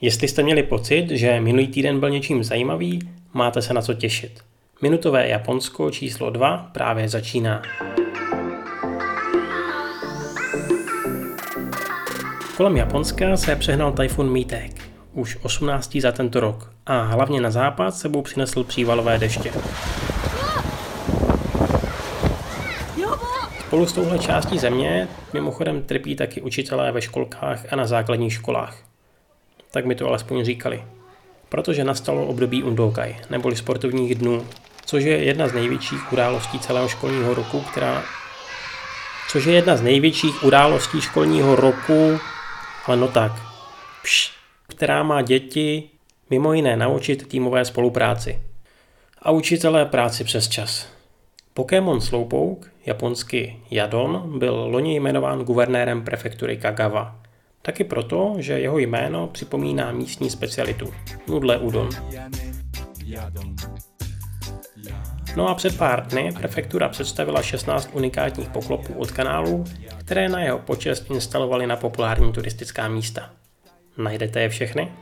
Jestli jste měli pocit, že minulý týden byl něčím zajímavý, máte se na co těšit. Minutové Japonsko číslo 2 právě začíná. Kolem Japonska se přehnal tajfun Mítek, už 18. za tento rok a hlavně na západ sebou přinesl přívalové deště. Spolu s touhle částí země mimochodem trpí taky učitelé ve školkách a na základních školách. Tak mi to alespoň říkali. Protože nastalo období Undokai, neboli sportovních dnů, což je jedna z největších událostí celého školního roku, která což je jedna z největších událostí školního roku, ale no tak, pš, která má děti mimo jiné naučit týmové spolupráci. A učitelé práci přes čas. Pokémon Slowpoke, japonsky Jadon, byl loni jmenován guvernérem prefektury Kagawa. Taky proto, že jeho jméno připomíná místní specialitu – nudle udon. No a před pár dny prefektura představila 16 unikátních poklopů od kanálu, které na jeho počest instalovali na populární turistická místa. Najdete je všechny?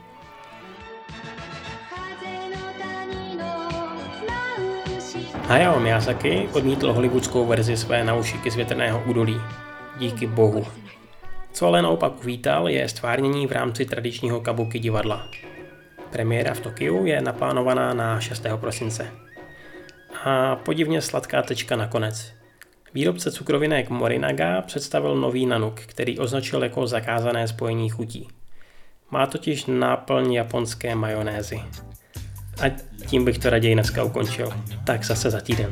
Hayao Miyazaki odmítl hollywoodskou verzi své naušiky z větrného údolí. Díky bohu. Co ale naopak uvítal, je stvárnění v rámci tradičního kabuki divadla. Premiéra v Tokiu je naplánovaná na 6. prosince. A podivně sladká tečka nakonec. Výrobce cukrovinek Morinaga představil nový nanuk, který označil jako zakázané spojení chutí. Má totiž náplň japonské majonézy. A tím bych to raději dneska ukončil. Tak zase za týden.